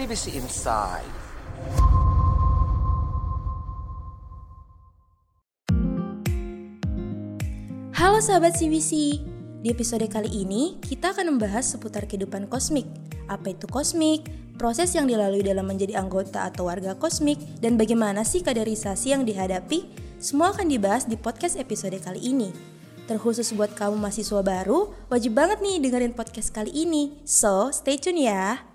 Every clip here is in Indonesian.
CBC Inside. Halo sahabat CBC, di episode kali ini kita akan membahas seputar kehidupan kosmik. Apa itu kosmik, proses yang dilalui dalam menjadi anggota atau warga kosmik, dan bagaimana sih kaderisasi yang dihadapi? Semua akan dibahas di podcast episode kali ini. Terkhusus buat kamu mahasiswa baru, wajib banget nih dengerin podcast kali ini. So, stay tune ya.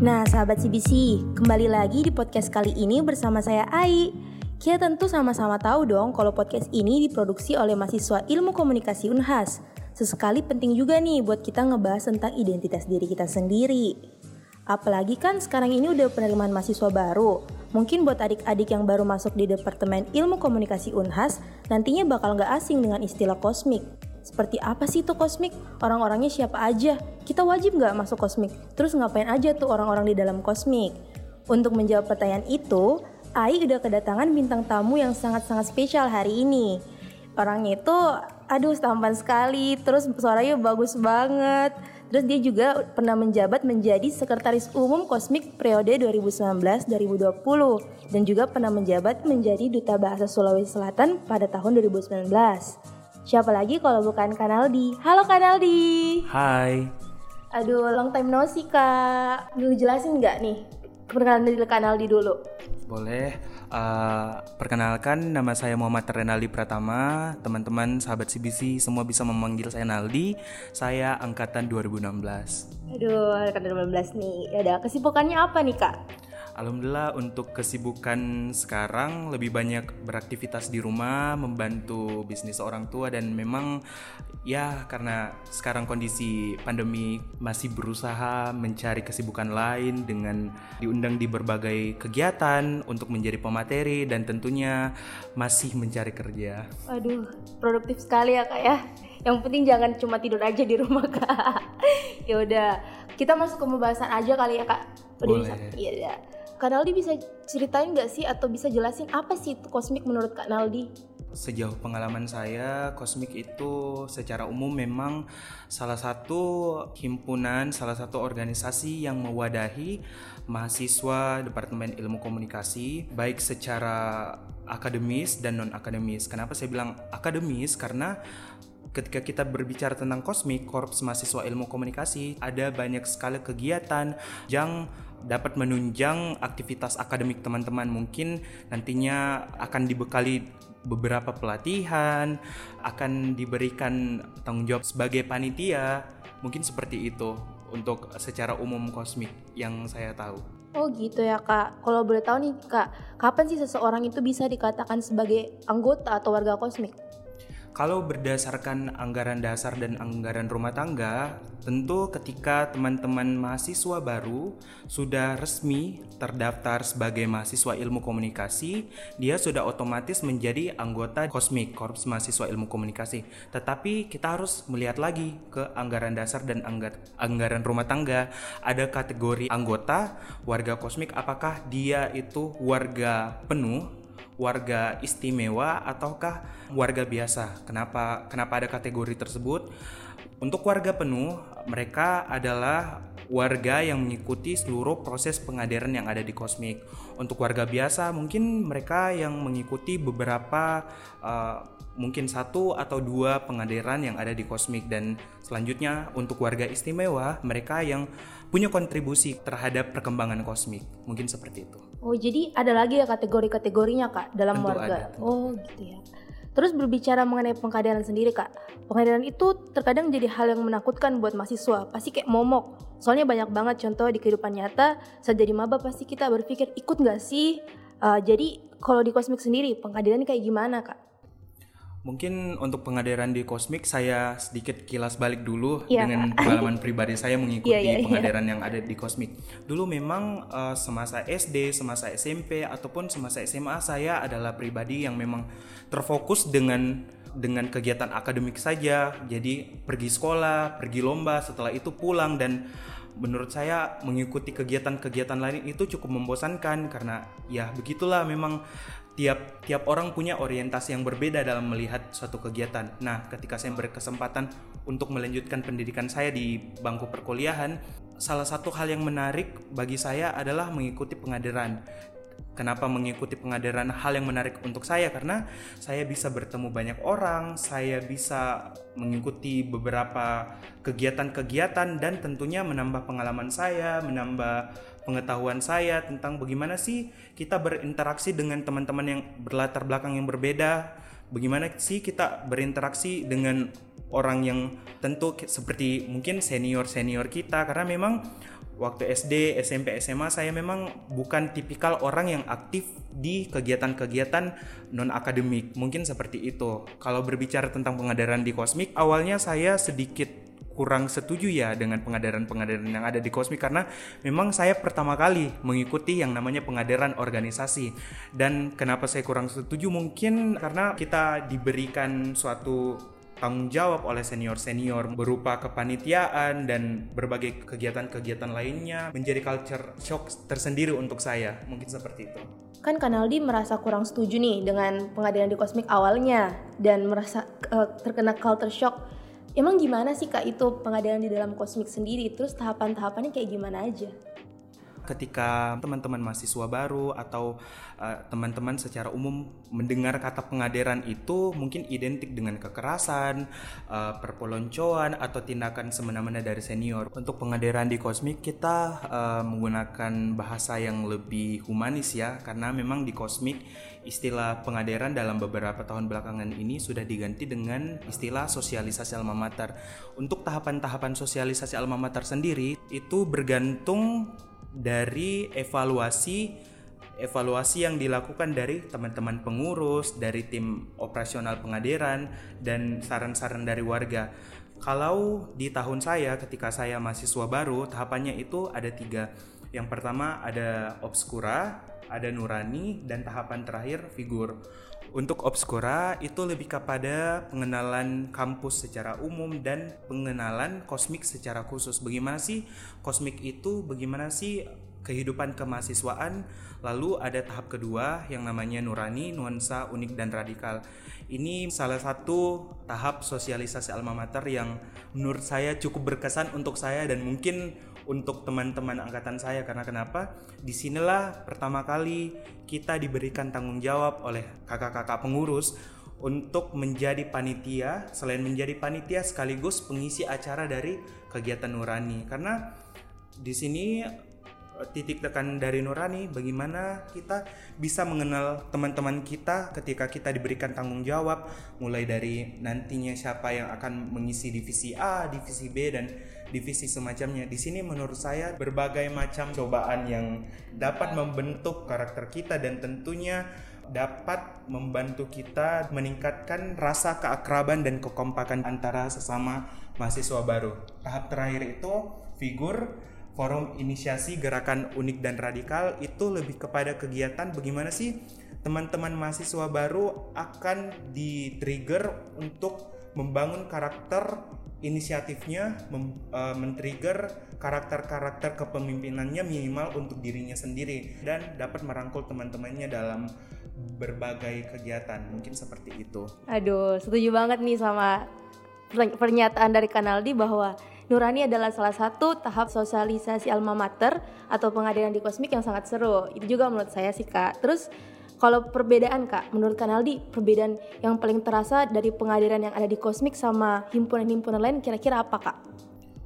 Nah, sahabat CBC, kembali lagi di podcast kali ini bersama saya Ai. Kita tentu sama-sama tahu dong kalau podcast ini diproduksi oleh mahasiswa Ilmu Komunikasi Unhas. Sesekali penting juga nih buat kita ngebahas tentang identitas diri kita sendiri. Apalagi kan sekarang ini udah penerimaan mahasiswa baru. Mungkin buat adik-adik yang baru masuk di Departemen Ilmu Komunikasi Unhas, nantinya bakal nggak asing dengan istilah kosmik. Seperti apa sih itu kosmik? Orang-orangnya siapa aja? Kita wajib nggak masuk kosmik? Terus ngapain aja tuh orang-orang di dalam kosmik? Untuk menjawab pertanyaan itu, Ai udah kedatangan bintang tamu yang sangat-sangat spesial hari ini. Orangnya itu, aduh tampan sekali, terus suaranya bagus banget. Terus dia juga pernah menjabat menjadi Sekretaris Umum Kosmik periode 2019-2020 dan juga pernah menjabat menjadi Duta Bahasa Sulawesi Selatan pada tahun 2019. Siapa lagi kalau bukan Kanaldi? Halo Kanaldi. Hai. Aduh, long time no see kak. Dulu jelasin nggak nih perkenalan dari Kanaldi dulu? Boleh. Uh, perkenalkan, nama saya Muhammad Renaldi Pratama. Teman-teman, sahabat CBC, semua bisa memanggil saya Naldi. Saya angkatan 2016. Aduh, angkatan 2016 nih. Ya ada kesibukannya apa nih kak? Alhamdulillah untuk kesibukan sekarang lebih banyak beraktivitas di rumah, membantu bisnis orang tua dan memang ya karena sekarang kondisi pandemi masih berusaha mencari kesibukan lain dengan diundang di berbagai kegiatan untuk menjadi pemateri dan tentunya masih mencari kerja. Aduh, produktif sekali ya kak ya. Yang penting jangan cuma tidur aja di rumah kak. ya udah, kita masuk ke pembahasan aja kali ya kak. Udah Boleh. bisa? Iya ya. Kak Naldi bisa ceritain nggak sih atau bisa jelasin apa sih itu kosmik menurut Kak Naldi? Sejauh pengalaman saya, kosmik itu secara umum memang salah satu himpunan, salah satu organisasi yang mewadahi mahasiswa Departemen Ilmu Komunikasi, baik secara akademis dan non-akademis. Kenapa saya bilang akademis? Karena ketika kita berbicara tentang kosmik, Korps Mahasiswa Ilmu Komunikasi, ada banyak sekali kegiatan yang dapat menunjang aktivitas akademik teman-teman. Mungkin nantinya akan dibekali beberapa pelatihan, akan diberikan tanggung jawab sebagai panitia. Mungkin seperti itu untuk secara umum kosmik yang saya tahu. Oh gitu ya kak. Kalau boleh tahu nih kak, kapan sih seseorang itu bisa dikatakan sebagai anggota atau warga kosmik? Kalau berdasarkan anggaran dasar dan anggaran rumah tangga, tentu ketika teman-teman mahasiswa baru sudah resmi terdaftar sebagai mahasiswa ilmu komunikasi, dia sudah otomatis menjadi anggota Kosmik, Korps Mahasiswa Ilmu Komunikasi. Tetapi kita harus melihat lagi ke anggaran dasar dan anggar anggaran rumah tangga. Ada kategori anggota warga Kosmik, apakah dia itu warga penuh warga istimewa ataukah warga biasa. Kenapa kenapa ada kategori tersebut? Untuk warga penuh, mereka adalah warga yang mengikuti seluruh proses pengadaran yang ada di Kosmik. Untuk warga biasa, mungkin mereka yang mengikuti beberapa uh, mungkin satu atau dua pengadaran yang ada di Kosmik dan selanjutnya untuk warga istimewa, mereka yang punya kontribusi terhadap perkembangan Kosmik. Mungkin seperti itu. Oh jadi ada lagi ya kategori-kategorinya kak dalam Tentu warga. ada. Oh gitu ya. Terus berbicara mengenai pengkaderan sendiri kak, pengkaderan itu terkadang jadi hal yang menakutkan buat mahasiswa, pasti kayak momok. Soalnya banyak banget contoh di kehidupan nyata, saat jadi maba pasti kita berpikir ikut nggak sih? Uh, jadi kalau di kosmik sendiri pengkaderan kayak gimana kak? Mungkin untuk pengadaran di Kosmik saya sedikit kilas balik dulu Iya, dengan pengalaman pribadi saya mengikuti Iya, iya, iya. pengadaran yang ada di Kosmik. Dulu memang eh, semasa SD, semasa SMP ataupun semasa SMA saya adalah pribadi yang memang terfokus dengan dengan kegiatan akademik saja. Jadi pergi sekolah, pergi lomba, setelah itu pulang dan menurut saya mengikuti kegiatan-kegiatan lain itu cukup membosankan karena ya begitulah memang tiap tiap orang punya orientasi yang berbeda dalam melihat suatu kegiatan. Nah, ketika saya berkesempatan untuk melanjutkan pendidikan saya di bangku perkuliahan, salah satu hal yang menarik bagi saya adalah mengikuti pengadilan. Kenapa mengikuti pengadilan hal yang menarik untuk saya? Karena saya bisa bertemu banyak orang, saya bisa mengikuti beberapa kegiatan-kegiatan dan tentunya menambah pengalaman saya, menambah pengetahuan saya tentang bagaimana sih kita berinteraksi dengan teman-teman yang berlatar belakang yang berbeda, bagaimana sih kita berinteraksi dengan orang yang tentu seperti mungkin senior-senior kita karena memang waktu SD, SMP, SMA saya memang bukan tipikal orang yang aktif di kegiatan-kegiatan non akademik. Mungkin seperti itu. Kalau berbicara tentang pengadaran di Kosmik, awalnya saya sedikit kurang setuju ya dengan pengadaran-pengadaran yang ada di Kosmik karena memang saya pertama kali mengikuti yang namanya pengadaran organisasi. Dan kenapa saya kurang setuju? Mungkin karena kita diberikan suatu tanggung jawab oleh senior-senior berupa kepanitiaan dan berbagai kegiatan-kegiatan lainnya menjadi culture shock tersendiri untuk saya. Mungkin seperti itu. Kan Kanaldi merasa kurang setuju nih dengan pengadilan di Kosmik awalnya dan merasa uh, terkena culture shock Emang gimana sih kak itu pengadilan di dalam kosmik sendiri? Terus tahapan-tahapannya kayak gimana aja? Ketika teman-teman mahasiswa baru atau uh, teman-teman secara umum mendengar kata pengadilan itu mungkin identik dengan kekerasan, uh, perpeloncoan atau tindakan semena-mena dari senior. Untuk pengadilan di kosmik kita uh, menggunakan bahasa yang lebih humanis ya karena memang di kosmik istilah pengadilan dalam beberapa tahun belakangan ini sudah diganti dengan istilah sosialisasi alma mater. Untuk tahapan-tahapan sosialisasi alma mater sendiri itu bergantung dari evaluasi evaluasi yang dilakukan dari teman-teman pengurus, dari tim operasional pengadilan dan saran-saran dari warga. Kalau di tahun saya ketika saya mahasiswa baru, tahapannya itu ada tiga. Yang pertama ada obskura, ada nurani, dan tahapan terakhir figur. Untuk obskura itu lebih kepada pengenalan kampus secara umum dan pengenalan kosmik secara khusus. Bagaimana sih kosmik itu? Bagaimana sih kehidupan kemahasiswaan? Lalu ada tahap kedua yang namanya nurani, nuansa unik dan radikal. Ini salah satu tahap sosialisasi alma mater yang menurut saya cukup berkesan untuk saya dan mungkin untuk teman-teman angkatan saya. Karena kenapa? Di sinilah pertama kali kita diberikan tanggung jawab oleh kakak-kakak pengurus untuk menjadi panitia. Selain menjadi panitia sekaligus pengisi acara dari kegiatan nurani. Karena di sini titik tekan dari Nurani bagaimana kita bisa mengenal teman-teman kita ketika kita diberikan tanggung jawab mulai dari nantinya siapa yang akan mengisi divisi A, divisi B dan divisi semacamnya. Di sini menurut saya berbagai macam cobaan yang dapat membentuk karakter kita dan tentunya dapat membantu kita meningkatkan rasa keakraban dan kekompakan antara sesama mahasiswa baru. Tahap terakhir itu figur Forum Inisiasi Gerakan Unik dan Radikal itu lebih kepada kegiatan bagaimana sih teman-teman mahasiswa baru akan di-trigger untuk membangun karakter inisiatifnya, mem, uh, men-trigger karakter-karakter kepemimpinannya minimal untuk dirinya sendiri dan dapat merangkul teman-temannya dalam berbagai kegiatan. Mungkin seperti itu. Aduh, setuju banget nih sama pernyataan dari Kanaldi bahwa Nurani adalah salah satu tahap sosialisasi alma mater atau pengadilan di kosmik yang sangat seru. Itu juga menurut saya sih kak. Terus kalau perbedaan kak, menurut Kanaldi perbedaan yang paling terasa dari pengadilan yang ada di kosmik sama himpunan-himpunan lain kira-kira apa kak?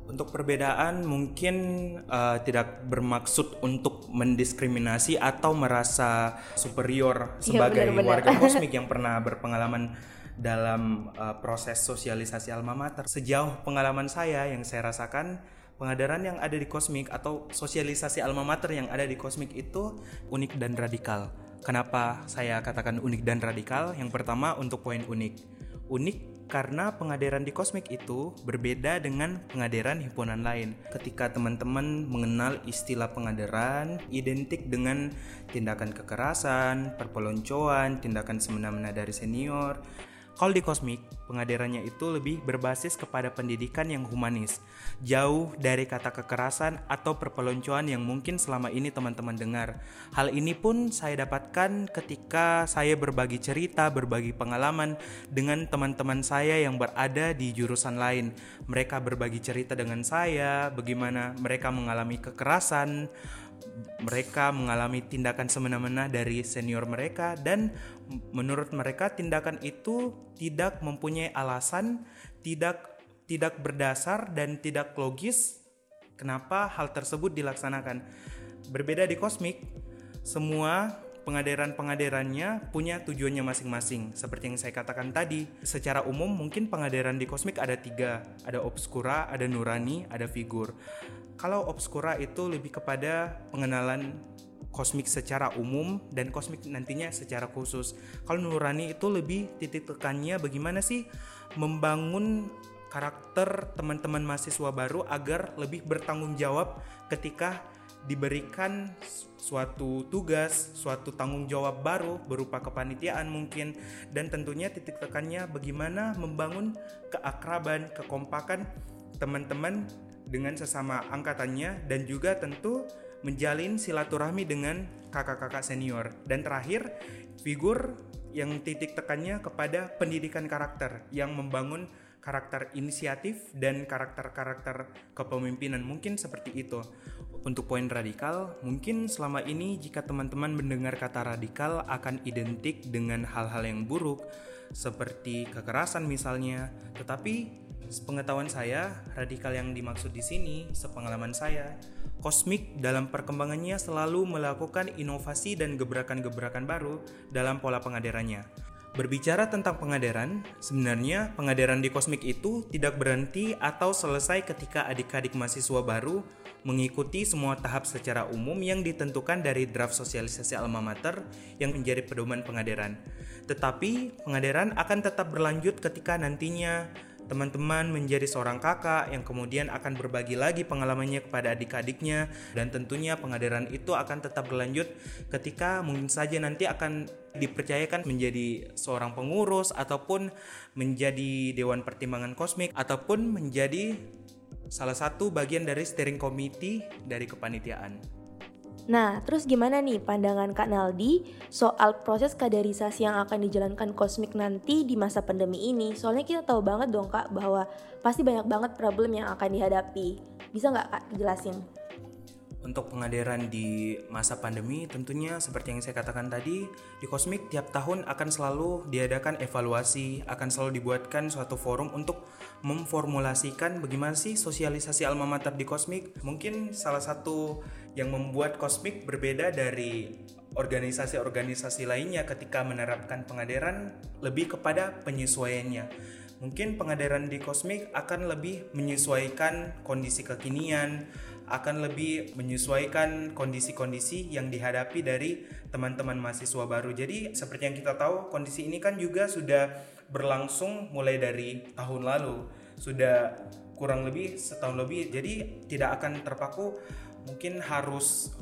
Untuk perbedaan mungkin uh, tidak bermaksud untuk mendiskriminasi atau merasa superior iya, sebagai ya, benar, benar. warga kosmik yang pernah berpengalaman dalam uh, proses sosialisasi alma mater. Sejauh pengalaman saya yang saya rasakan, pengadaran yang ada di Kosmik atau sosialisasi alma mater yang ada di Kosmik itu unik dan radikal. Kenapa saya katakan unik dan radikal? Yang pertama untuk poin unik. Unik karena pengadaran di Kosmik itu berbeda dengan pengadaran himpunan lain. Ketika teman-teman mengenal istilah pengadaran, identik dengan tindakan kekerasan, perpeloncoan, tindakan semena-mena dari senior, Kalau di kosmik, pengadarannya itu lebih berbasis kepada pendidikan yang humanis, jauh dari kata kekerasan atau perpeloncoan yang mungkin selama ini teman-teman dengar. Hal ini pun saya dapatkan ketika saya berbagi cerita, berbagi pengalaman dengan teman-teman saya yang berada di jurusan lain. Mereka berbagi cerita dengan saya, bagaimana mereka mengalami kekerasan, mereka mengalami tindakan semena-mena dari senior mereka dan menurut mereka tindakan itu tidak mempunyai alasan, tidak tidak berdasar dan tidak logis kenapa hal tersebut dilaksanakan. Berbeda di kosmik, semua pengadaran-pengadarannya punya tujuannya masing-masing. Seperti yang saya katakan tadi, secara umum mungkin pengadaran di kosmik ada tiga, ada obscura, ada nurani, ada figur. Kalau obscura itu lebih kepada pengenalan kosmik secara umum dan kosmik nantinya secara khusus. Kalau nurani itu lebih titik tekannya bagaimana sih membangun karakter teman-teman mahasiswa baru agar lebih bertanggung jawab ketika diberikan suatu tugas, suatu tanggung jawab baru berupa kepanitiaan mungkin dan tentunya titik tekannya bagaimana membangun keakraban, kekompakan teman-teman dengan sesama angkatannya dan juga tentu menjalin silaturahmi dengan kakak-kakak senior. Dan terakhir, figur yang titik tekannya kepada pendidikan karakter yang membangun karakter inisiatif dan karakter-karakter kepemimpinan mungkin seperti itu. Untuk poin radikal, mungkin selama ini jika teman-teman mendengar kata radikal akan identik dengan hal-hal yang buruk seperti kekerasan misalnya, tetapi Sepengetahuan saya, radikal yang dimaksud di sini, sepengalaman saya, kosmik dalam perkembangannya selalu melakukan inovasi dan gebrakan-gebrakan baru dalam pola pengadarannya. Berbicara tentang pengadaran, sebenarnya pengadaran di kosmik itu tidak berhenti atau selesai ketika adik-adik mahasiswa baru mengikuti semua tahap secara umum yang ditentukan dari draft sosialisasi alma mater yang menjadi pedoman pengadaran. Tetapi pengadaran akan tetap berlanjut ketika nantinya teman-teman menjadi seorang kakak yang kemudian akan berbagi lagi pengalamannya kepada adik-adiknya dan tentunya pengadaran itu akan tetap berlanjut ketika mungkin saja nanti akan dipercayakan menjadi seorang pengurus ataupun menjadi dewan pertimbangan kosmik ataupun menjadi salah satu bagian dari steering committee dari kepanitiaan. Nah, terus gimana nih pandangan Kak Naldi soal proses kaderisasi yang akan dijalankan kosmik nanti di masa pandemi ini? Soalnya kita tahu banget dong Kak bahwa pasti banyak banget problem yang akan dihadapi. Bisa nggak Kak jelasin? Untuk pengadaran di masa pandemi tentunya seperti yang saya katakan tadi di Kosmik tiap tahun akan selalu diadakan evaluasi, akan selalu dibuatkan suatu forum untuk memformulasikan bagaimana sih sosialisasi alma mater di Kosmik. Mungkin salah satu yang membuat Kosmik berbeda dari organisasi-organisasi lainnya ketika menerapkan pengadaran lebih kepada penyesuaiannya. Mungkin pengadaran di Kosmik akan lebih menyesuaikan kondisi kekinian, akan lebih menyesuaikan kondisi-kondisi yang dihadapi dari teman-teman mahasiswa baru. Jadi seperti yang kita tahu kondisi ini kan juga sudah berlangsung mulai dari tahun lalu. Sudah kurang lebih setahun lebih. Jadi tidak akan terpaku mungkin harus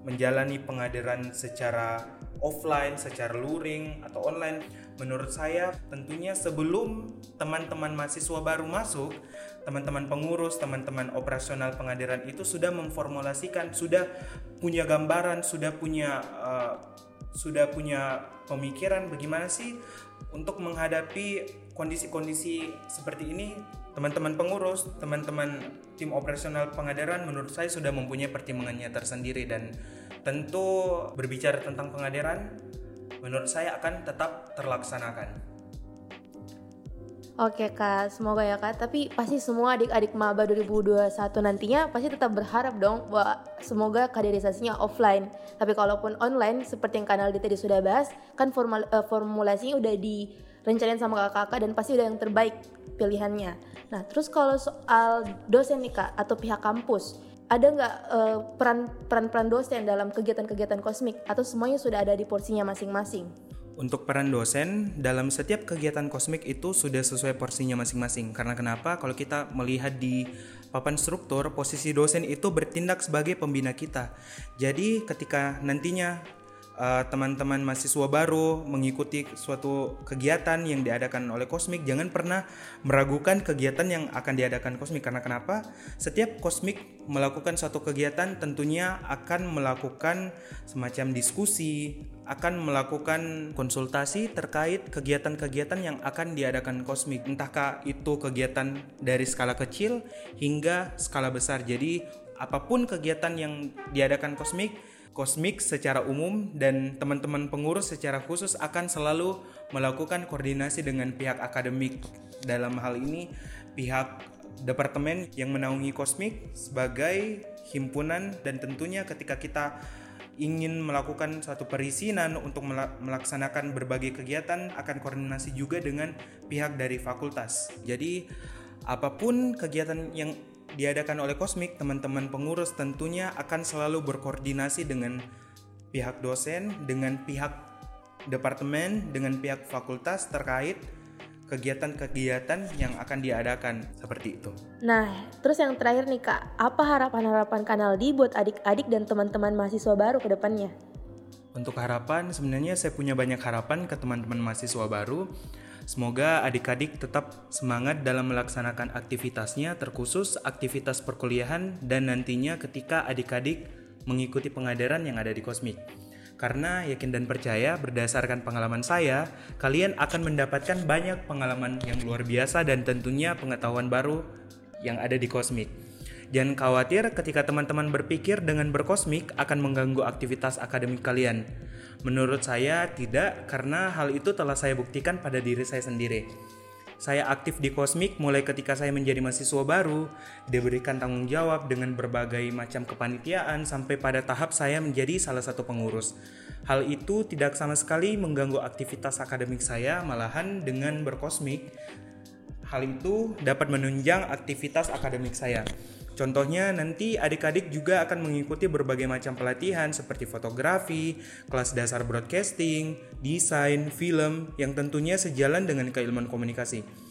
menjalani pengadilan secara offline, secara luring atau online. Menurut saya tentunya sebelum teman-teman mahasiswa baru masuk, teman-teman pengurus, teman-teman operasional pengadilan itu sudah memformulasikan, sudah punya gambaran, sudah punya uh, sudah punya pemikiran bagaimana sih untuk menghadapi kondisi-kondisi seperti ini teman-teman pengurus, teman-teman tim operasional pengadilan menurut saya sudah mempunyai pertimbangannya tersendiri dan tentu berbicara tentang pengadilan menurut saya akan tetap terlaksanakan. Oke kak, semoga ya kak. Tapi pasti semua adik-adik maba 2021 nantinya pasti tetap berharap dong bahwa semoga kaderisasinya offline. Tapi kalaupun online, seperti yang kanal tadi sudah bahas, kan formal, uh, formulasinya udah direncanain sama kakak-kakak dan pasti udah yang terbaik pilihannya. Nah terus kalau soal dosen nih kak atau pihak kampus, ada nggak uh, peran peran dosen dalam kegiatan-kegiatan kosmik atau semuanya sudah ada di porsinya masing-masing? Untuk peran dosen dalam setiap kegiatan kosmik itu sudah sesuai porsinya masing-masing. Karena kenapa? Kalau kita melihat di papan struktur, posisi dosen itu bertindak sebagai pembina kita. Jadi ketika nantinya uh, teman-teman mahasiswa baru mengikuti suatu kegiatan yang diadakan oleh Kosmik jangan pernah meragukan kegiatan yang akan diadakan Kosmik. Karena kenapa? Setiap Kosmik melakukan suatu kegiatan tentunya akan melakukan semacam diskusi akan melakukan konsultasi terkait kegiatan-kegiatan yang akan diadakan Kosmik. Entahkah itu kegiatan dari skala kecil hingga skala besar. Jadi apa pun kegiatan yang diadakan Kosmik Kosmik secara umum dan teman-teman pengurus secara khusus akan selalu melakukan koordinasi dengan pihak akademik. Dalam hal ini, pihak departemen yang menaungi Kosmik sebagai himpunan dan tentunya ketika kita ingin melakukan suatu perizinan untuk melaksanakan berbagai kegiatan akan koordinasi juga dengan pihak dari fakultas. Jadi apa pun kegiatan yang diadakan oleh Kosmik, teman-teman pengurus tentunya akan selalu berkoordinasi dengan pihak dosen, dengan pihak departemen, dengan pihak fakultas terkait kegiatan-kegiatan yang akan diadakan seperti itu. Nah, terus yang terakhir nih Kak, apa harapan-harapan Kanal D buat adik-adik dan teman-teman mahasiswa baru ke depannya? Untuk harapan, sebenarnya saya punya banyak harapan ke teman-teman mahasiswa baru Semoga adik-adik tetap semangat dalam melaksanakan aktivitasnya, terkhusus aktivitas perkuliahan dan nantinya ketika adik-adik mengikuti pengadaran yang ada di Kosmik. Karena yakin dan percaya berdasarkan pengalaman saya, kalian akan mendapatkan banyak pengalaman yang luar biasa dan tentunya pengetahuan baru yang ada di Kosmik. Jangan khawatir ketika teman-teman berpikir dengan berkosmik akan mengganggu aktivitas akademik kalian. Menurut saya tidak karena hal itu telah saya buktikan pada diri saya sendiri. Saya aktif di Kosmik mulai ketika saya menjadi mahasiswa baru, diberikan tanggung jawab dengan berbagai macam kepanitiaan sampai pada tahap saya menjadi salah satu pengurus. Hal itu tidak sama sekali mengganggu aktivitas akademik saya, malahan dengan berkosmik, hal itu dapat menunjang aktivitas akademik saya. Contohnya nanti adik-adik juga akan mengikuti berbagai macam pelatihan seperti fotografi, kelas dasar broadcasting, desain, film yang tentunya sejalan dengan keilmuan komunikasi.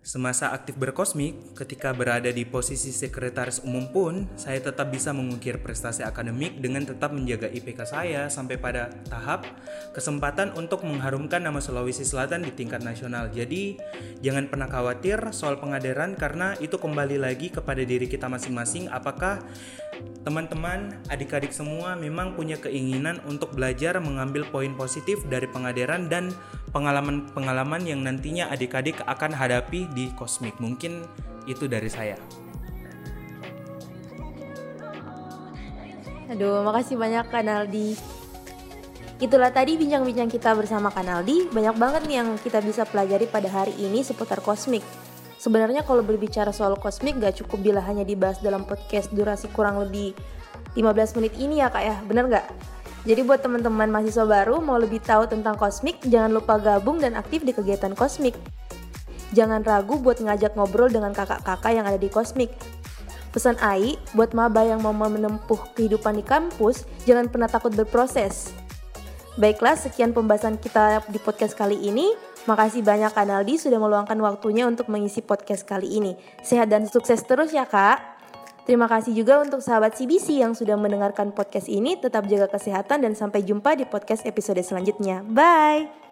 Semasa aktif berkosmik, ketika berada di posisi sekretaris umum pun, saya tetap bisa mengukir prestasi akademik dengan tetap menjaga IPK saya sampai pada tahap kesempatan untuk mengharumkan nama Sulawesi Selatan di tingkat nasional. Jadi, jangan pernah khawatir soal pengadaran karena itu kembali lagi kepada diri kita masing-masing apakah teman-teman, adik-adik semua memang punya keinginan untuk belajar mengambil poin positif dari pengadaran dan pengalaman-pengalaman yang nantinya adik-adik akan hadapi di kosmik. Mungkin itu dari saya. Aduh, makasih banyak Kanaldi. Itulah tadi bincang-bincang kita bersama Kanaldi. Banyak banget nih yang kita bisa pelajari pada hari ini seputar kosmik. Sebenarnya kalau berbicara soal kosmik gak cukup bila hanya dibahas dalam podcast durasi kurang lebih 15 menit ini ya kak ya, bener gak? Jadi buat teman-teman mahasiswa baru mau lebih tahu tentang kosmik, jangan lupa gabung dan aktif di kegiatan kosmik. Jangan ragu buat ngajak ngobrol dengan kakak-kakak yang ada di kosmik. Pesan AI buat maba yang mau menempuh kehidupan di kampus, jangan pernah takut berproses. Baiklah, sekian pembahasan kita di podcast kali ini. Makasih banyak Kanaldi sudah meluangkan waktunya untuk mengisi podcast kali ini. Sehat dan sukses terus ya kak. Terima kasih juga untuk sahabat CBC yang sudah mendengarkan podcast ini. Tetap jaga kesehatan dan sampai jumpa di podcast episode selanjutnya. Bye!